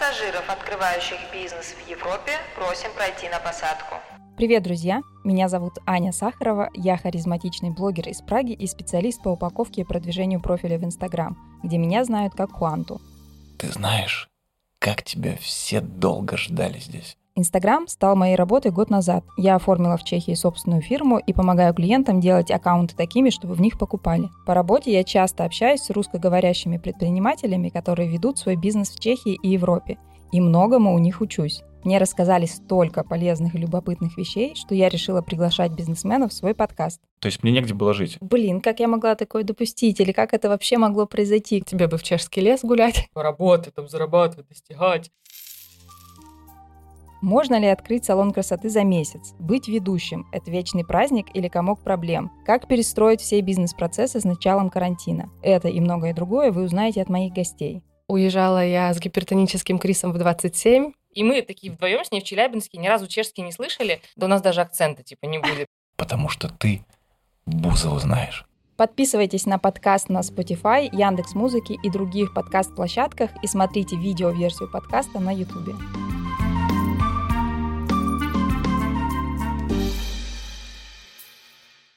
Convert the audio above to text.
Пассажиров, открывающих бизнес в Европе, просим пройти на посадку. Привет, друзья! Меня зовут Аня Сахарова, я харизматичный блогер из Праги и специалист по упаковке и продвижению профиля в Инстаграм, где меня знают как Хуанту. Ты знаешь, как тебя все долго ждали здесь? Инстаграм стал моей работой год назад. Я оформила в Чехии собственную фирму и помогаю клиентам делать аккаунты такими, чтобы в них покупали. По работе я часто общаюсь с русскоговорящими предпринимателями, которые ведут свой бизнес в Чехии и Европе. И многому у них учусь. Мне рассказали столько полезных и любопытных вещей, что я решила приглашать бизнесменов в свой подкаст. То есть мне негде было жить? Блин, как я могла такое допустить? Или как это вообще могло произойти? Тебе бы в чешский лес гулять, работать, там, зарабатывать, достигать. Можно ли открыть салон красоты за месяц? Быть ведущим – это вечный праздник или комок проблем? Как перестроить все бизнес-процессы с началом карантина? Это и многое другое вы узнаете от моих гостей. Уезжала я с гипертоническим кризом в 27, и мы такие вдвоем с ней в Челябинске ни разу чешский не слышали, да у нас даже акцента типа не будет. Потому что ты Бузову знаешь. Подписывайтесь на подкаст на Spotify, Яндекс Музыки и других подкаст-площадках и смотрите видео-версию подкаста на YouTube.